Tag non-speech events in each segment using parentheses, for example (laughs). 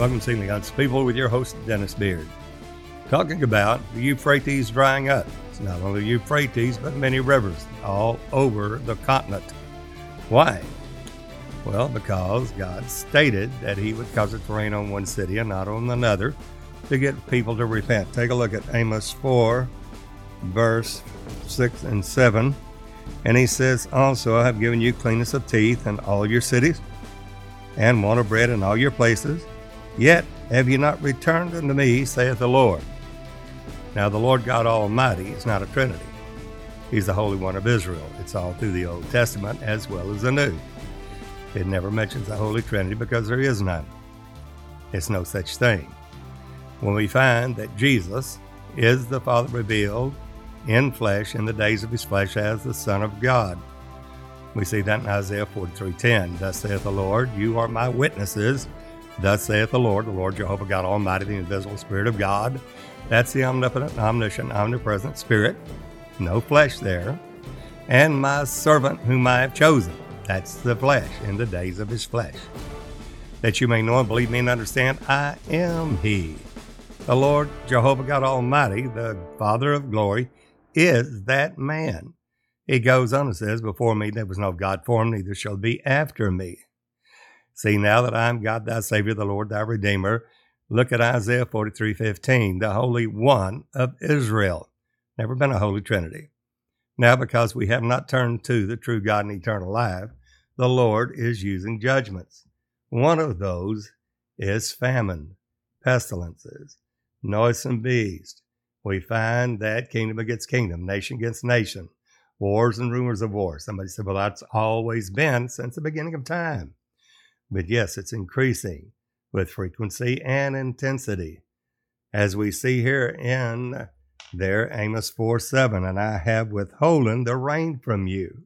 Welcome to Hunts People with your host, Dennis Beard. Talking about the Euphrates drying up. It's not only the Euphrates, but many rivers all over the continent. Why? Well, because God stated that He would cause it to rain on one city and not on another to get people to repent. Take a look at Amos 4, verse 6 and 7. And he says, Also, I have given you cleanness of teeth in all your cities, and want of bread in all your places. Yet have ye not returned unto me, saith the Lord. Now, the Lord God Almighty is not a Trinity. He's the Holy One of Israel. It's all through the Old Testament as well as the New. It never mentions the Holy Trinity because there is none. It's no such thing. When we find that Jesus is the Father revealed in flesh in the days of his flesh as the Son of God. We see that in Isaiah 43:10. Thus saith the Lord, You are my witnesses. Thus saith the Lord, the Lord Jehovah God Almighty, the invisible Spirit of God. That's the omnipotent, omniscient, omnipresent Spirit. No flesh there. And my servant whom I have chosen. That's the flesh in the days of his flesh. That you may know and believe me and understand, I am he. The Lord Jehovah God Almighty, the Father of glory, is that man. He goes on and says, Before me there was no God formed, neither shall be after me. See now that I am God thy Savior, the Lord thy Redeemer. Look at Isaiah 43 15, the Holy One of Israel. Never been a Holy Trinity. Now, because we have not turned to the true God and eternal life, the Lord is using judgments. One of those is famine, pestilences, noisome beast. We find that kingdom against kingdom, nation against nation, wars and rumors of war. Somebody said, well, that's always been since the beginning of time. But yes, it's increasing with frequency and intensity. As we see here in there, Amos 4 7, and I have withholden the rain from you.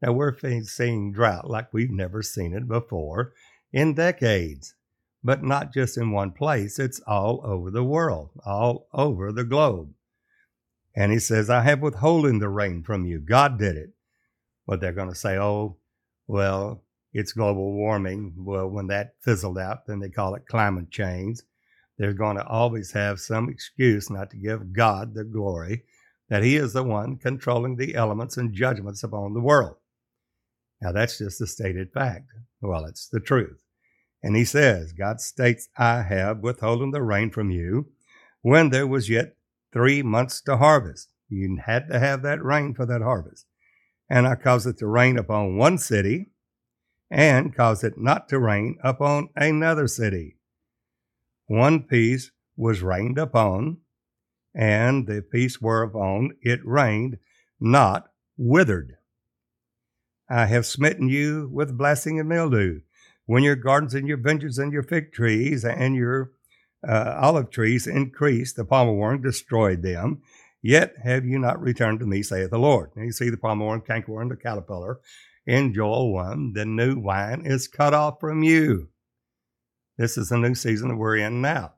Now we're seeing drought like we've never seen it before in decades but not just in one place. It's all over the world, all over the globe. And he says, I have withholden the rain from you. God did it. But they're going to say, oh, well, it's global warming. Well, when that fizzled out, then they call it climate change. They're going to always have some excuse not to give God the glory that He is the one controlling the elements and judgments upon the world. Now, that's just a stated fact. Well, it's the truth. And he says, God states, I have withholden the rain from you when there was yet three months to harvest. You had to have that rain for that harvest. And I caused it to rain upon one city and caused it not to rain upon another city. One piece was rained upon, and the piece whereupon it rained not withered. I have smitten you with blessing and mildew when your gardens and your vineyards and your fig trees and your uh, olive trees increased, the palmer worm destroyed them. Yet have you not returned to me, saith the Lord. And you see the palmer worm, cankerworm, the caterpillar in Joel 1. The new wine is cut off from you. This is the new season that we're in now.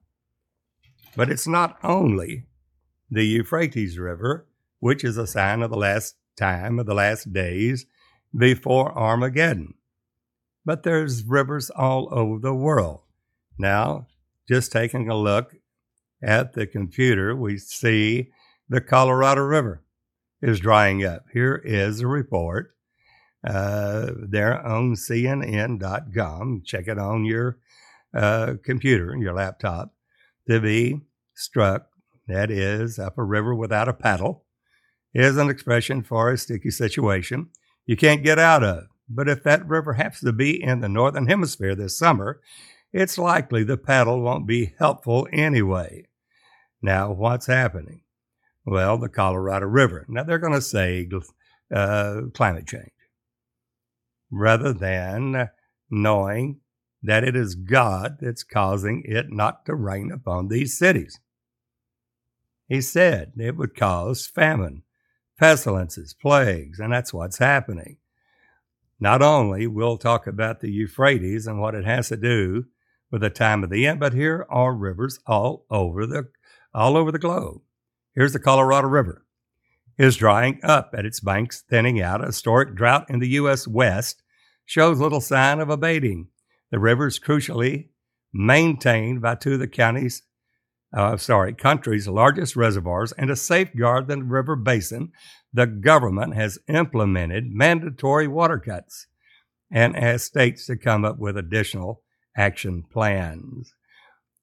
But it's not only the Euphrates River, which is a sign of the last time, of the last days before Armageddon but there's rivers all over the world. Now, just taking a look at the computer, we see the Colorado River is drying up. Here is a report uh, there on CNN.com. Check it on your uh, computer, your laptop, to be struck. That is, up a river without a paddle, is an expression for a sticky situation you can't get out of. But if that river happens to be in the northern hemisphere this summer, it's likely the paddle won't be helpful anyway. Now, what's happening? Well, the Colorado River. Now, they're going to say uh, climate change rather than knowing that it is God that's causing it not to rain upon these cities. He said it would cause famine, pestilences, plagues, and that's what's happening. Not only we'll talk about the Euphrates and what it has to do with the time of the end, but here are rivers all over the all over the globe. Here's the Colorado River. Is drying up at its banks, thinning out. A historic drought in the U.S. West shows little sign of abating. The river is crucially maintained by two of the county's, uh, sorry, country's largest reservoirs, and to safeguard the river basin, the government has implemented mandatory water cuts and asked states to come up with additional action plans.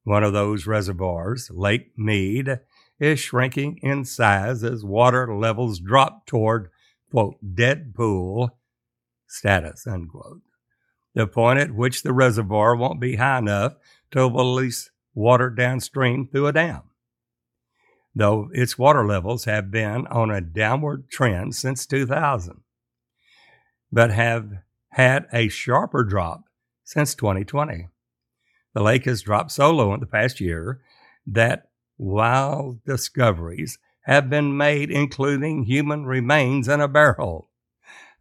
One of those reservoirs, Lake Mead, is shrinking in size as water levels drop toward, quote, dead pool status, unquote. The point at which the reservoir won't be high enough to release water downstream through a dam. Though its water levels have been on a downward trend since 2000, but have had a sharper drop since 2020. The lake has dropped so low in the past year that wild discoveries have been made, including human remains in a barrel,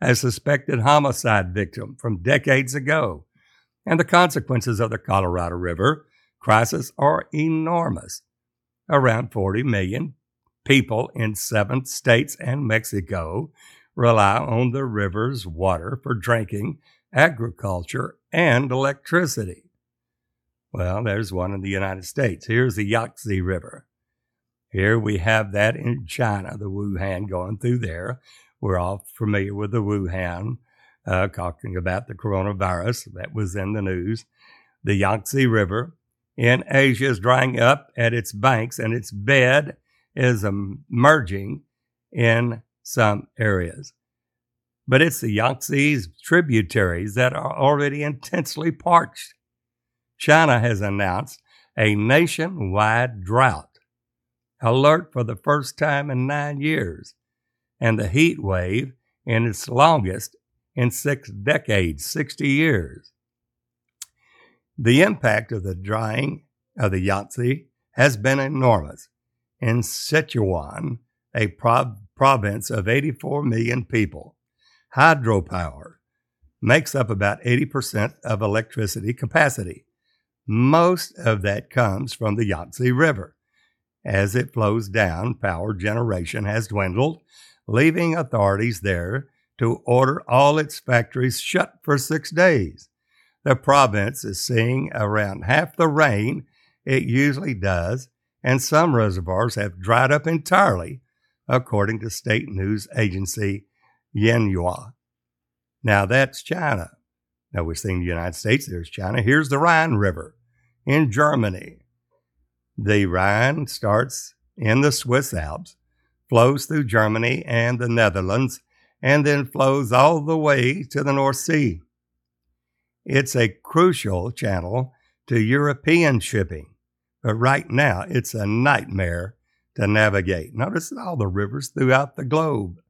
a suspected homicide victim from decades ago. And the consequences of the Colorado River crisis are enormous. Around 40 million people in seven states and Mexico rely on the river's water for drinking, agriculture, and electricity. Well, there's one in the United States. Here's the Yangtze River. Here we have that in China, the Wuhan going through there. We're all familiar with the Wuhan, uh, talking about the coronavirus that was in the news. The Yangtze River in Asia is drying up at its banks, and its bed is emerging in some areas. But it's the Yangtze's tributaries that are already intensely parched China has announced a nationwide drought alert for the first time in nine years, and the heat wave in its longest in six decades, 60 years. The impact of the drying of the Yangtze has been enormous. In Sichuan, a prov- province of 84 million people, hydropower makes up about 80% of electricity capacity. Most of that comes from the Yangtze River. As it flows down, power generation has dwindled, leaving authorities there to order all its factories shut for six days. The province is seeing around half the rain it usually does, and some reservoirs have dried up entirely, according to state news agency Xinhua. Now that's China. Now we're seeing the United States, there's China. Here's the Rhine River in Germany. The Rhine starts in the Swiss Alps, flows through Germany and the Netherlands, and then flows all the way to the North Sea. It's a crucial channel to European shipping, but right now it's a nightmare to navigate. Notice all the rivers throughout the globe.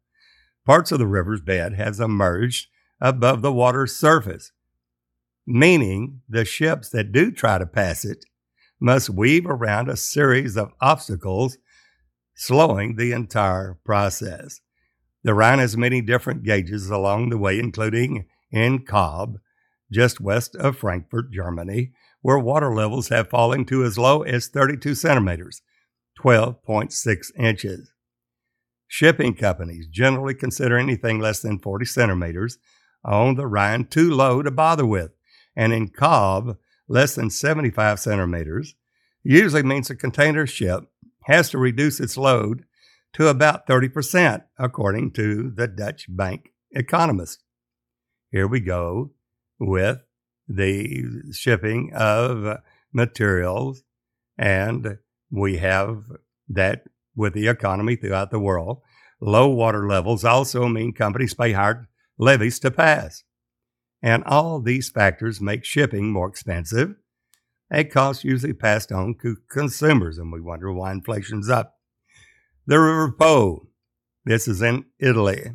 Parts of the river's bed has emerged above the water's surface, meaning the ships that do try to pass it must weave around a series of obstacles, slowing the entire process. The Rhine has many different gauges along the way, including in Kaub, just west of Frankfurt, Germany, where water levels have fallen to as low as 32 centimeters, 12.6 inches. Shipping companies generally consider anything less than 40 centimeters on the Rhine too low to bother with and in Kaub, less than 75 centimeters, usually means a container ship has to reduce its load to about 30%, according to the Dutch bank economist. Here we go with the shipping of materials, and we have that with the economy throughout the world. Low water levels also mean companies pay higher levies to pass. And all these factors make shipping more expensive. A cost usually passed on to consumers, and we wonder why inflation's up. The River Po. This is in Italy.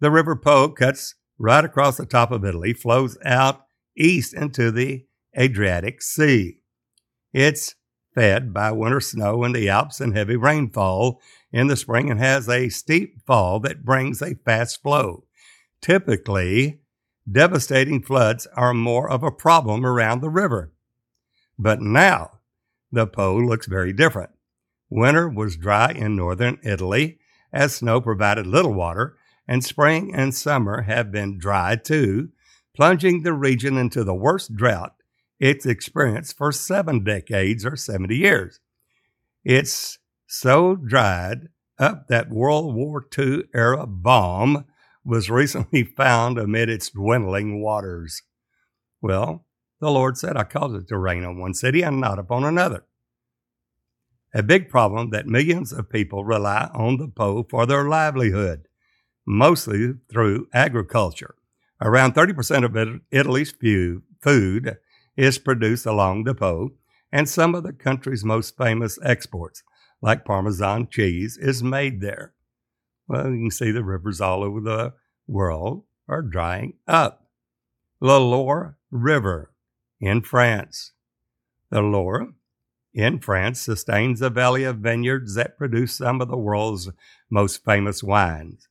The River Po cuts right across the top of Italy, flows out east into the Adriatic Sea. It's fed by winter snow in the Alps and heavy rainfall in the spring and has a steep fall that brings a fast flow. Typically, devastating floods are more of a problem around the river. But now, the Po looks very different. Winter was dry in northern Italy, as snow provided little water, and spring and summer have been dry too, plunging the region into the worst drought its experienced for seven decades or 70 years. It's so dried up that World War II era bomb was recently (laughs) found amid its dwindling waters. Well, the Lord said, I caused it to rain on one city and not upon another. A big problem that millions of people rely on the Po for their livelihood, mostly through agriculture. Around 30% of Italy's food is produced along the Po, and some of the country's most famous exports, like Parmesan cheese, is made there. Well, you can see the rivers all over the world are drying up. The Loire River in France. The Loire in France sustains a valley of vineyards that produce some of the world's most famous wines.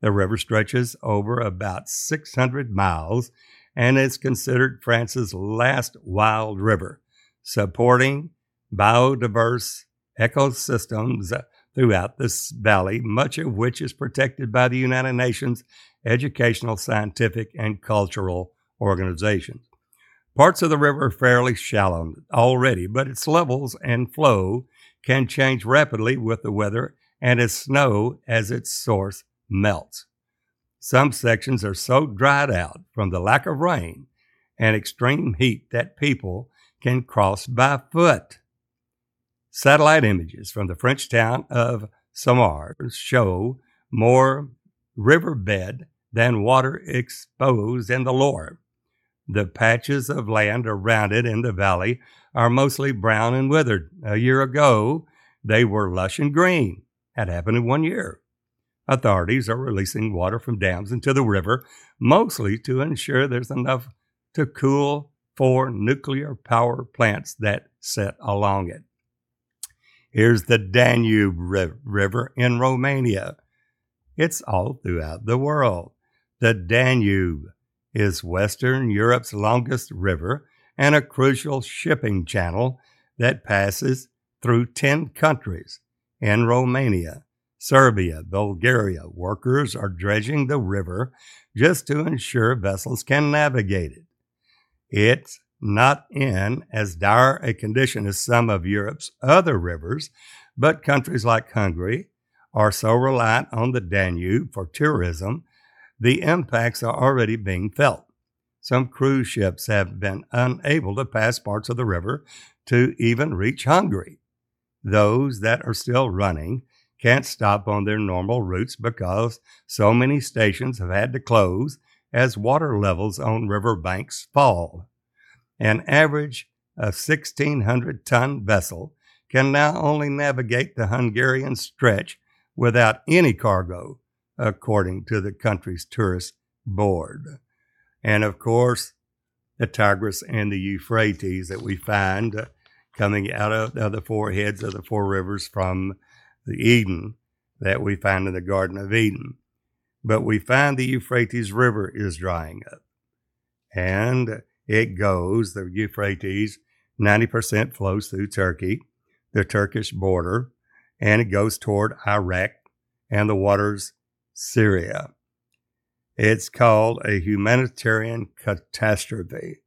The river stretches over about 600 miles and is considered France's last wild river, supporting biodiverse ecosystems throughout this valley, much of which is protected by the United Nations educational, scientific, and cultural organizations. Parts of the river are fairly shallow already, but its levels and flow can change rapidly with the weather and as snow as its source melts. Some sections are so dried out from the lack of rain and extreme heat that people can cross by foot. Satellite images from the French town of Saumur show more riverbed than water exposed in the Loire. The patches of land around it in the valley are mostly brown and withered. A year ago, they were lush and green. That happened in one year. Authorities are releasing water from dams into the river, mostly to ensure there's enough to cool four nuclear power plants that sit along it. Here's the Danube River in Romania. It's all throughout the world. The Danube is Western Europe's longest river and a crucial shipping channel that passes through 10 countries. In Romania, Serbia, Bulgaria, workers are dredging the river just to ensure vessels can navigate it. It's not in as dire a condition as some of Europe's other rivers, but countries like Hungary are so reliant on the Danube for tourism, the impacts are already being felt. Some cruise ships have been unable to pass parts of the river to even reach Hungary. Those that are still running can't stop on their normal routes because so many stations have had to close as water levels on river banks fall. An average of 1,600 ton vessel can now only navigate the Hungarian stretch without any cargo, according to the country's tourist board. And of course, the Tigris and the Euphrates that we find uh, coming out of, of the four heads of the four rivers from the Eden that we find in the Garden of Eden. But we find the Euphrates River is drying up. And it goes, the Euphrates, 90% flows through Turkey, the Turkish border, and it goes toward Iraq and the waters Syria. It's called a humanitarian catastrophe.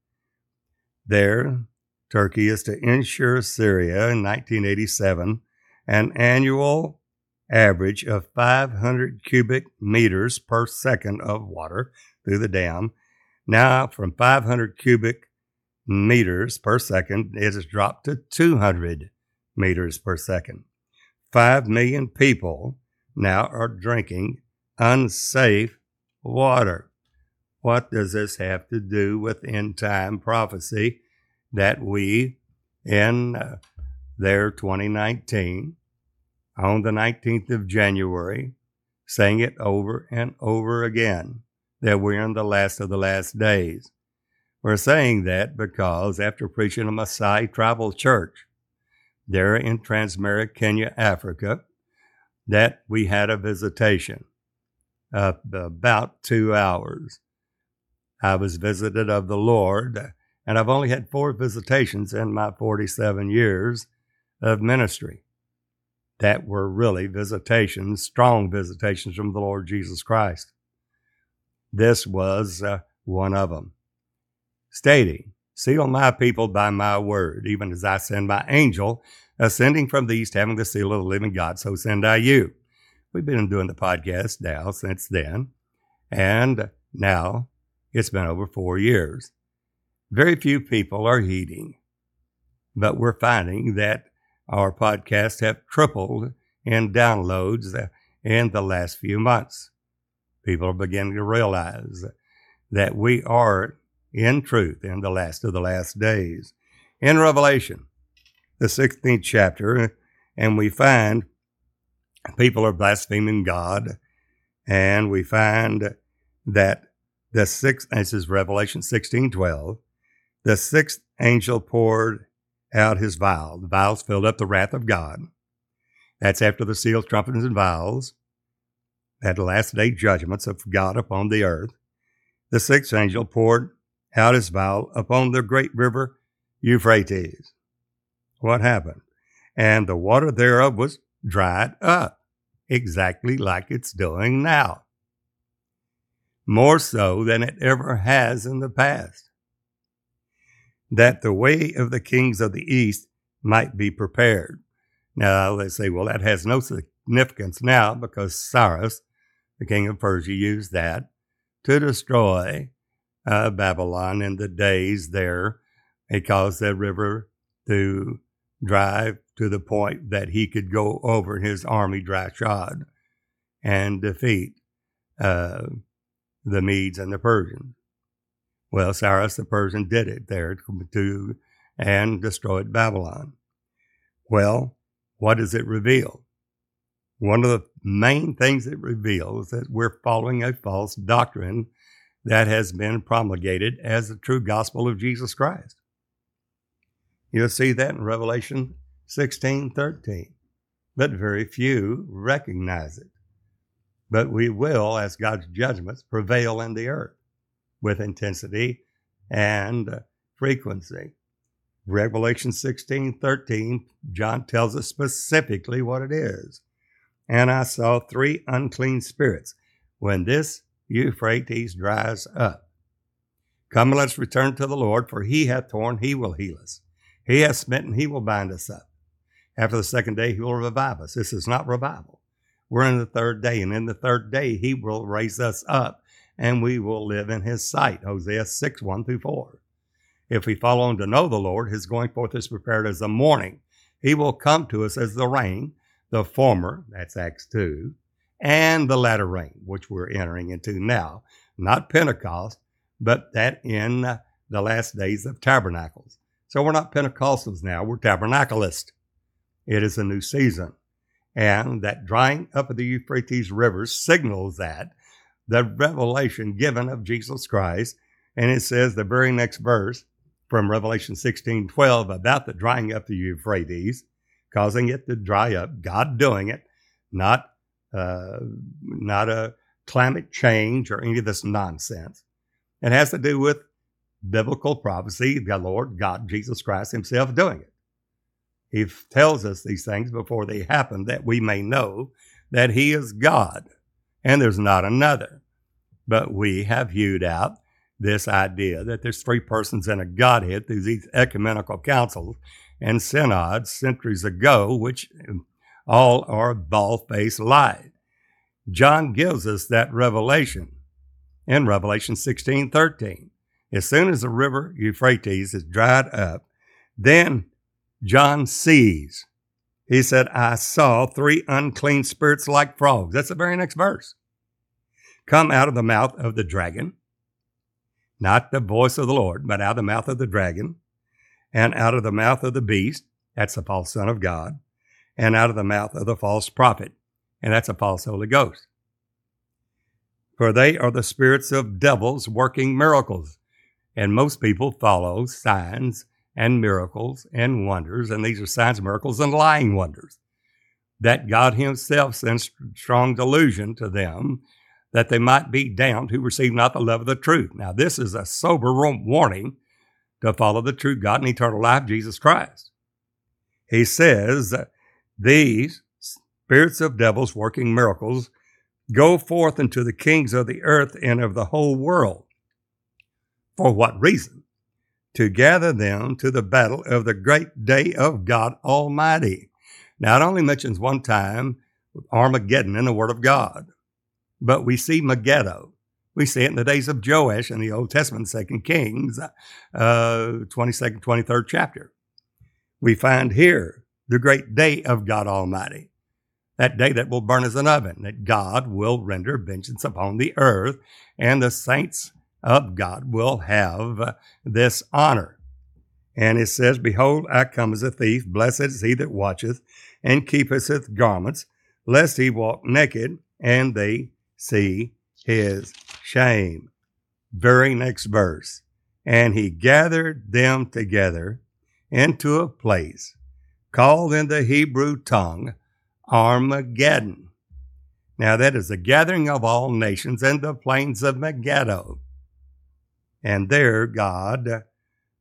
There, Turkey is to insure Syria in 1987 an annual average of 500 cubic meters per second of water through the dam. Now, from 500 cubic meters per second, it has dropped to 200 meters per second. 5 million people now are drinking unsafe water. What does this have to do with end time prophecy that we in uh, there 2019 on the 19th of January, sang it over and over again that we're in the last of the last days. We're saying that because after preaching a Messiah Tribal Church there in Transmara, Kenya, Africa, that we had a visitation of about two hours. I was visited of the Lord, and I've only had four visitations in my 47 years of ministry that were really visitations, strong visitations from the Lord Jesus Christ. This was uh, one of them, stating Seal my people by my word, even as I send my angel ascending from the east, having the seal of the living God, so send I you. We've been doing the podcast now since then, and now it's been over four years. Very few people are heeding, but we're finding that our podcasts have tripled in downloads in the last few months. People are beginning to realize that we are in truth in the last of the last days. In Revelation, the 16th chapter, and we find people are blaspheming God, and we find that the sixth, this is Revelation 16 12, the sixth angel poured out his vial. The vials filled up the wrath of God. That's after the seals, trumpets, and vials, at the last day judgments of God upon the earth. The sixth angel poured out his vial upon the great river Euphrates. What happened? And the water thereof was dried up, exactly like it's doing now. More so than it ever has in the past. That the way of the kings of the east might be prepared. Now they say, well, that has no significance now because Cyrus, the king of Persia, used that to destroy uh, Babylon in the days there. He caused the river to drive to the point that he could go over his army dry shod and defeat uh, the Medes and the Persians. Well, Cyrus the Persian did it there to and destroyed Babylon. Well, what does it reveal? One of the main things it reveals is that we're following a false doctrine that has been promulgated as the true gospel of Jesus Christ. You'll see that in Revelation 16 13. But very few recognize it. But we will, as God's judgments, prevail in the earth with intensity and uh, frequency. Revelation 16 13, John tells us specifically what it is. And I saw three unclean spirits. When this Euphrates dries up. Come, let's return to the Lord, for he hath torn, he will heal us. He hath smitten, he will bind us up. After the second day, he will revive us. This is not revival. We're in the third day, and in the third day, he will raise us up, and we will live in his sight. Hosea 6 1 through 4. If we follow on to know the Lord, his going forth is prepared as the morning. He will come to us as the rain, the former, that's Acts 2, and the latter rain, which we're entering into now. Not Pentecost, but that in uh, the last days of tabernacles. So we're not Pentecostals now, we're tabernacleists. It is a new season. And that drying up of the Euphrates River signals that the revelation given of Jesus Christ. And it says the very next verse from Revelation 16 12 about the drying up of the Euphrates, causing it to dry up, God doing it, not uh, not a climate change or any of this nonsense. It has to do with biblical prophecy, the Lord God, Jesus Christ Himself doing it. He tells us these things before they happen that we may know that He is God and there's not another. But we have hewed out this idea that there's three persons in a Godhead through these ecumenical councils and synods centuries ago, which um, all are bald faced lies. John gives us that revelation in Revelation 16 13. As soon as the river Euphrates is dried up, then John sees. He said, I saw three unclean spirits like frogs. That's the very next verse. Come out of the mouth of the dragon, not the voice of the Lord, but out of the mouth of the dragon, and out of the mouth of the beast, that's the false son of God, and out of the mouth of the false prophet, and that's a false Holy Ghost. For they are the spirits of devils working miracles. And most people follow signs and miracles and wonders, and these are signs, miracles, and lying wonders. That God Himself sends strong delusion to them that they might be damned who receive not the love of the truth. Now, this is a sober warning to follow the true God and eternal life, Jesus Christ. He says that these spirits of devils working miracles go forth into the kings of the earth and of the whole world. For what reason? to gather them to the battle of the great day of God Almighty. Now, it only mentions one time Armageddon in the Word of God, but we see Megiddo. We see it in the days of Joash in the Old Testament, Second Kings, uh, 22nd, 23rd chapter. We find here the great day of God Almighty, that day that will burn as an oven, that God will render vengeance upon the earth, and the saints of God will have this honor. And it says, Behold, I come as a thief. Blessed is he that watcheth and keepeth his garments, lest he walk naked and they see his shame. Very next verse. And he gathered them together into a place called in the Hebrew tongue Armageddon. Now, that is the gathering of all nations in the plains of Megiddo. And there, God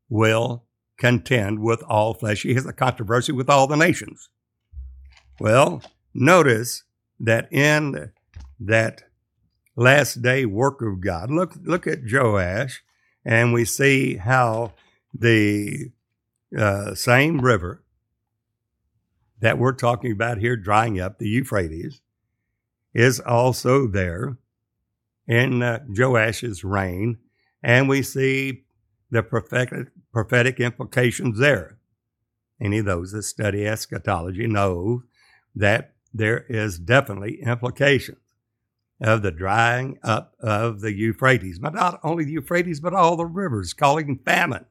will contend with all flesh. He has a controversy with all the nations. Well, notice that in that last day work of God, look, look at Joash, and we see how the uh, same river that we're talking about here drying up, the Euphrates, is also there in uh, Joash's reign, and we see the prophetic, prophetic implications there. Any of those that study eschatology know that there is definitely implications of the drying up of the Euphrates, but not only the Euphrates, but all the rivers, calling famine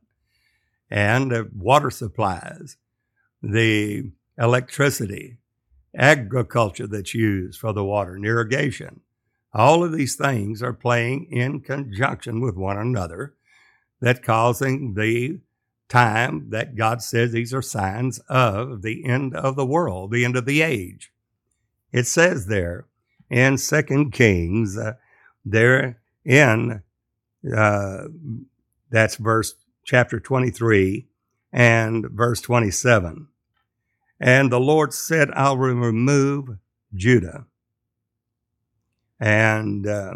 and the water supplies, the electricity, agriculture that's used for the water and irrigation. All of these things are playing in conjunction with one another that causing the time that God says these are signs of the end of the world, the end of the age. It says there in Second Kings, uh, there in uh, that's verse chapter 23 and verse 27. And the Lord said, I'll remove Judah. And uh,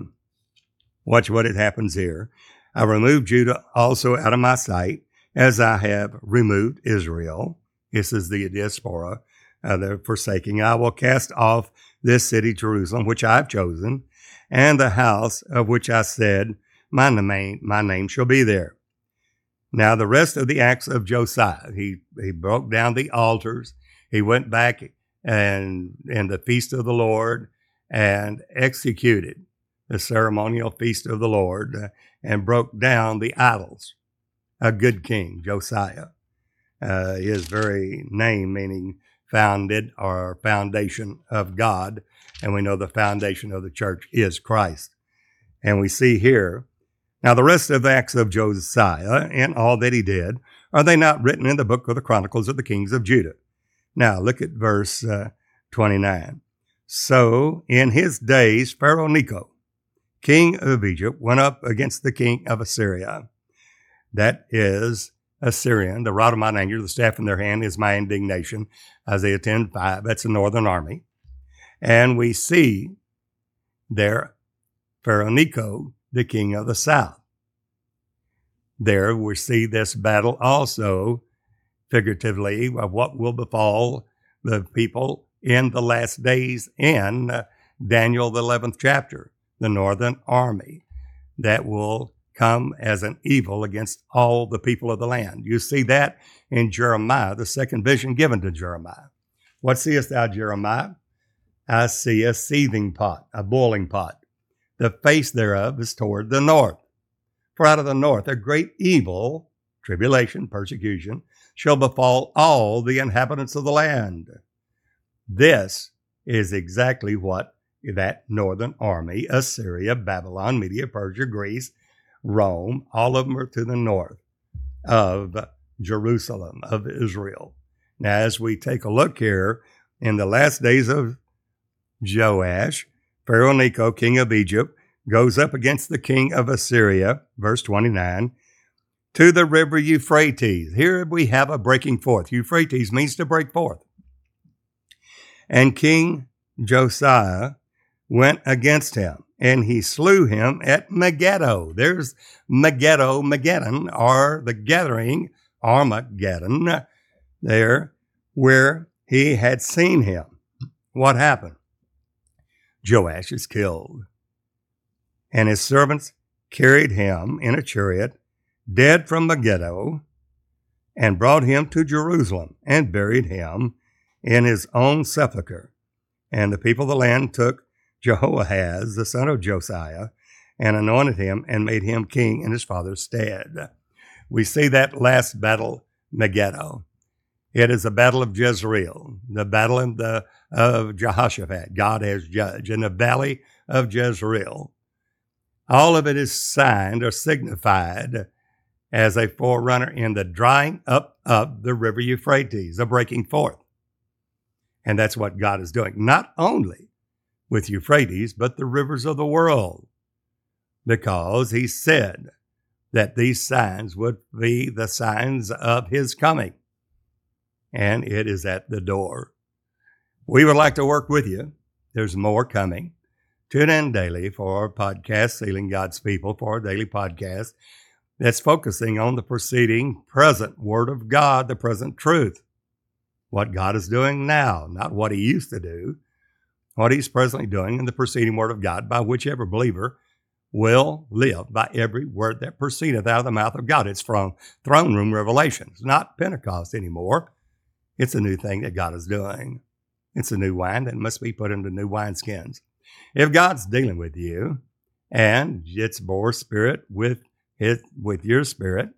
watch what it happens here. I remove Judah also out of my sight, as I have removed Israel. This is the diaspora, uh, the forsaking. I will cast off this city, Jerusalem, which I have chosen, and the house of which I said, my name, my name shall be there. Now, the rest of the acts of Josiah, he, he broke down the altars. He went back and in the feast of the Lord and executed the ceremonial feast of the Lord uh, and broke down the idols. A good king, Josiah. Uh, his very name meaning founded or foundation of God. And we know the foundation of the church is Christ. And we see here, now the rest of the acts of Josiah and all that he did, are they not written in the book of the Chronicles of the Kings of Judah? Now look at verse uh, 29. So in his days, Pharaoh Necho, king of Egypt, went up against the king of Assyria. That is Assyrian. The rod of mine anger, the staff in their hand is my indignation. Isaiah 10 5. That's the northern army. And we see there Pharaoh the king of the south. There we see this battle also figuratively of what will befall the people in the last days in Daniel, the 11th chapter, the northern army that will come as an evil against all the people of the land. You see that in Jeremiah, the second vision given to Jeremiah. What seest thou, Jeremiah? I see a seething pot, a boiling pot. The face thereof is toward the north. For out of the north a great evil, tribulation, persecution, shall befall all the inhabitants of the land. This is exactly what that northern army, Assyria, Babylon, Media, Persia, Greece, Rome, all of them are to the north of Jerusalem, of Israel. Now, as we take a look here, in the last days of Joash, Pharaoh Necho, king of Egypt, goes up against the king of Assyria, verse 29, to the river Euphrates. Here we have a breaking forth. Euphrates means to break forth. And King Josiah went against him and he slew him at Megiddo. There's Megiddo, Megiddon, or the gathering, Armageddon, there where he had seen him. What happened? Joash is killed, and his servants carried him in a chariot, dead from Megiddo, and brought him to Jerusalem and buried him in his own sepulchre. And the people of the land took Jehoahaz, the son of Josiah, and anointed him and made him king in his father's stead. We see that last battle, Megiddo. It is the battle of Jezreel, the battle the, of Jehoshaphat, God as judge, in the valley of Jezreel. All of it is signed or signified as a forerunner in the drying up of the river Euphrates, the breaking forth. And that's what God is doing, not only with Euphrates, but the rivers of the world, because he said that these signs would be the signs of his coming. And it is at the door. We would like to work with you. There's more coming. Tune in daily for our podcast, Sealing God's People, for our daily podcast that's focusing on the preceding present Word of God, the present truth. What God is doing now, not what He used to do, what He's presently doing in the preceding Word of God, by which every believer will live by every word that proceedeth out of the mouth of God. It's from throne room revelations, not Pentecost anymore. It's a new thing that God is doing. It's a new wine that must be put into new wineskins. If God's dealing with you and it's bore spirit with his, with your spirit,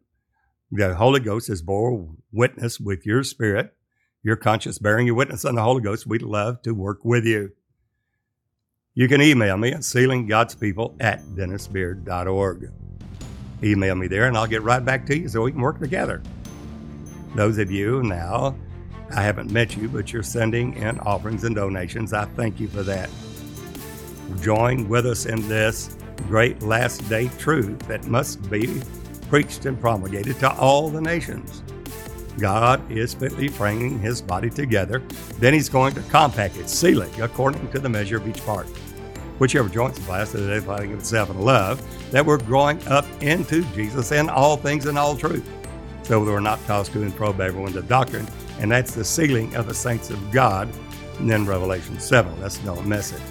the Holy Ghost is bore witness with your spirit, your conscience bearing your witness on the Holy Ghost, we'd love to work with you. You can email me at sealinggodspeople at dennisbeard.org. Email me there and I'll get right back to you so we can work together. Those of you now, I haven't met you, but you're sending in offerings and donations. I thank you for that join with us in this great last day truth that must be preached and promulgated to all the nations. God is fitly framing his body together. Then he's going to compact it, seal it according to the measure of each part. Whichever joint supplies to the edifying of itself in love, that we're growing up into Jesus and all things and all truth. So that we're not tossed to and fro by every wind doctrine. And that's the sealing of the saints of God. And then Revelation 7, that's no message.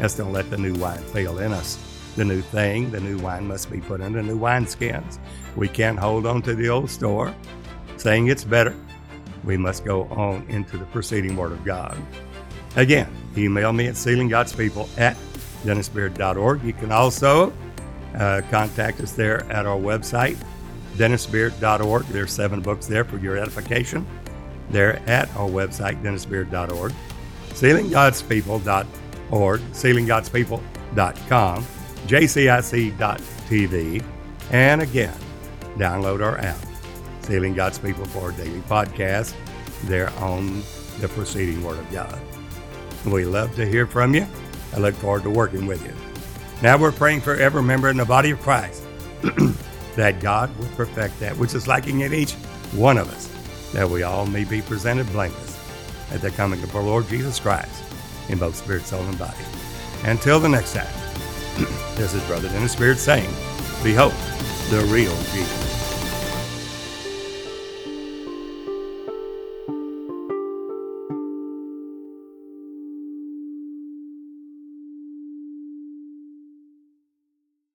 Let's don't let the new wine fail in us. The new thing, the new wine must be put into new wineskins. We can't hold on to the old store saying it's better. We must go on into the preceding Word of God. Again, email me at sealinggodspeople at dennisbeard.org. You can also uh, contact us there at our website, dennisbeard.org. There are seven books there for your edification. They're at our website, dennisbeard.org. Sealinggodspeople.org org, sealinggodspeople.com, jcic.tv, and again, download our app, Sealing God's People for a Daily Podcast. There on the preceding Word of God. We love to hear from you. I look forward to working with you. Now we're praying for every member in the body of Christ (clears throat) that God will perfect that which is lacking in each one of us, that we all may be presented blameless at the coming of our Lord Jesus Christ in both spirit, soul, and body. Until the next time, (clears throat) this is Brother Dennis Beard saying, Behold, the real Jesus.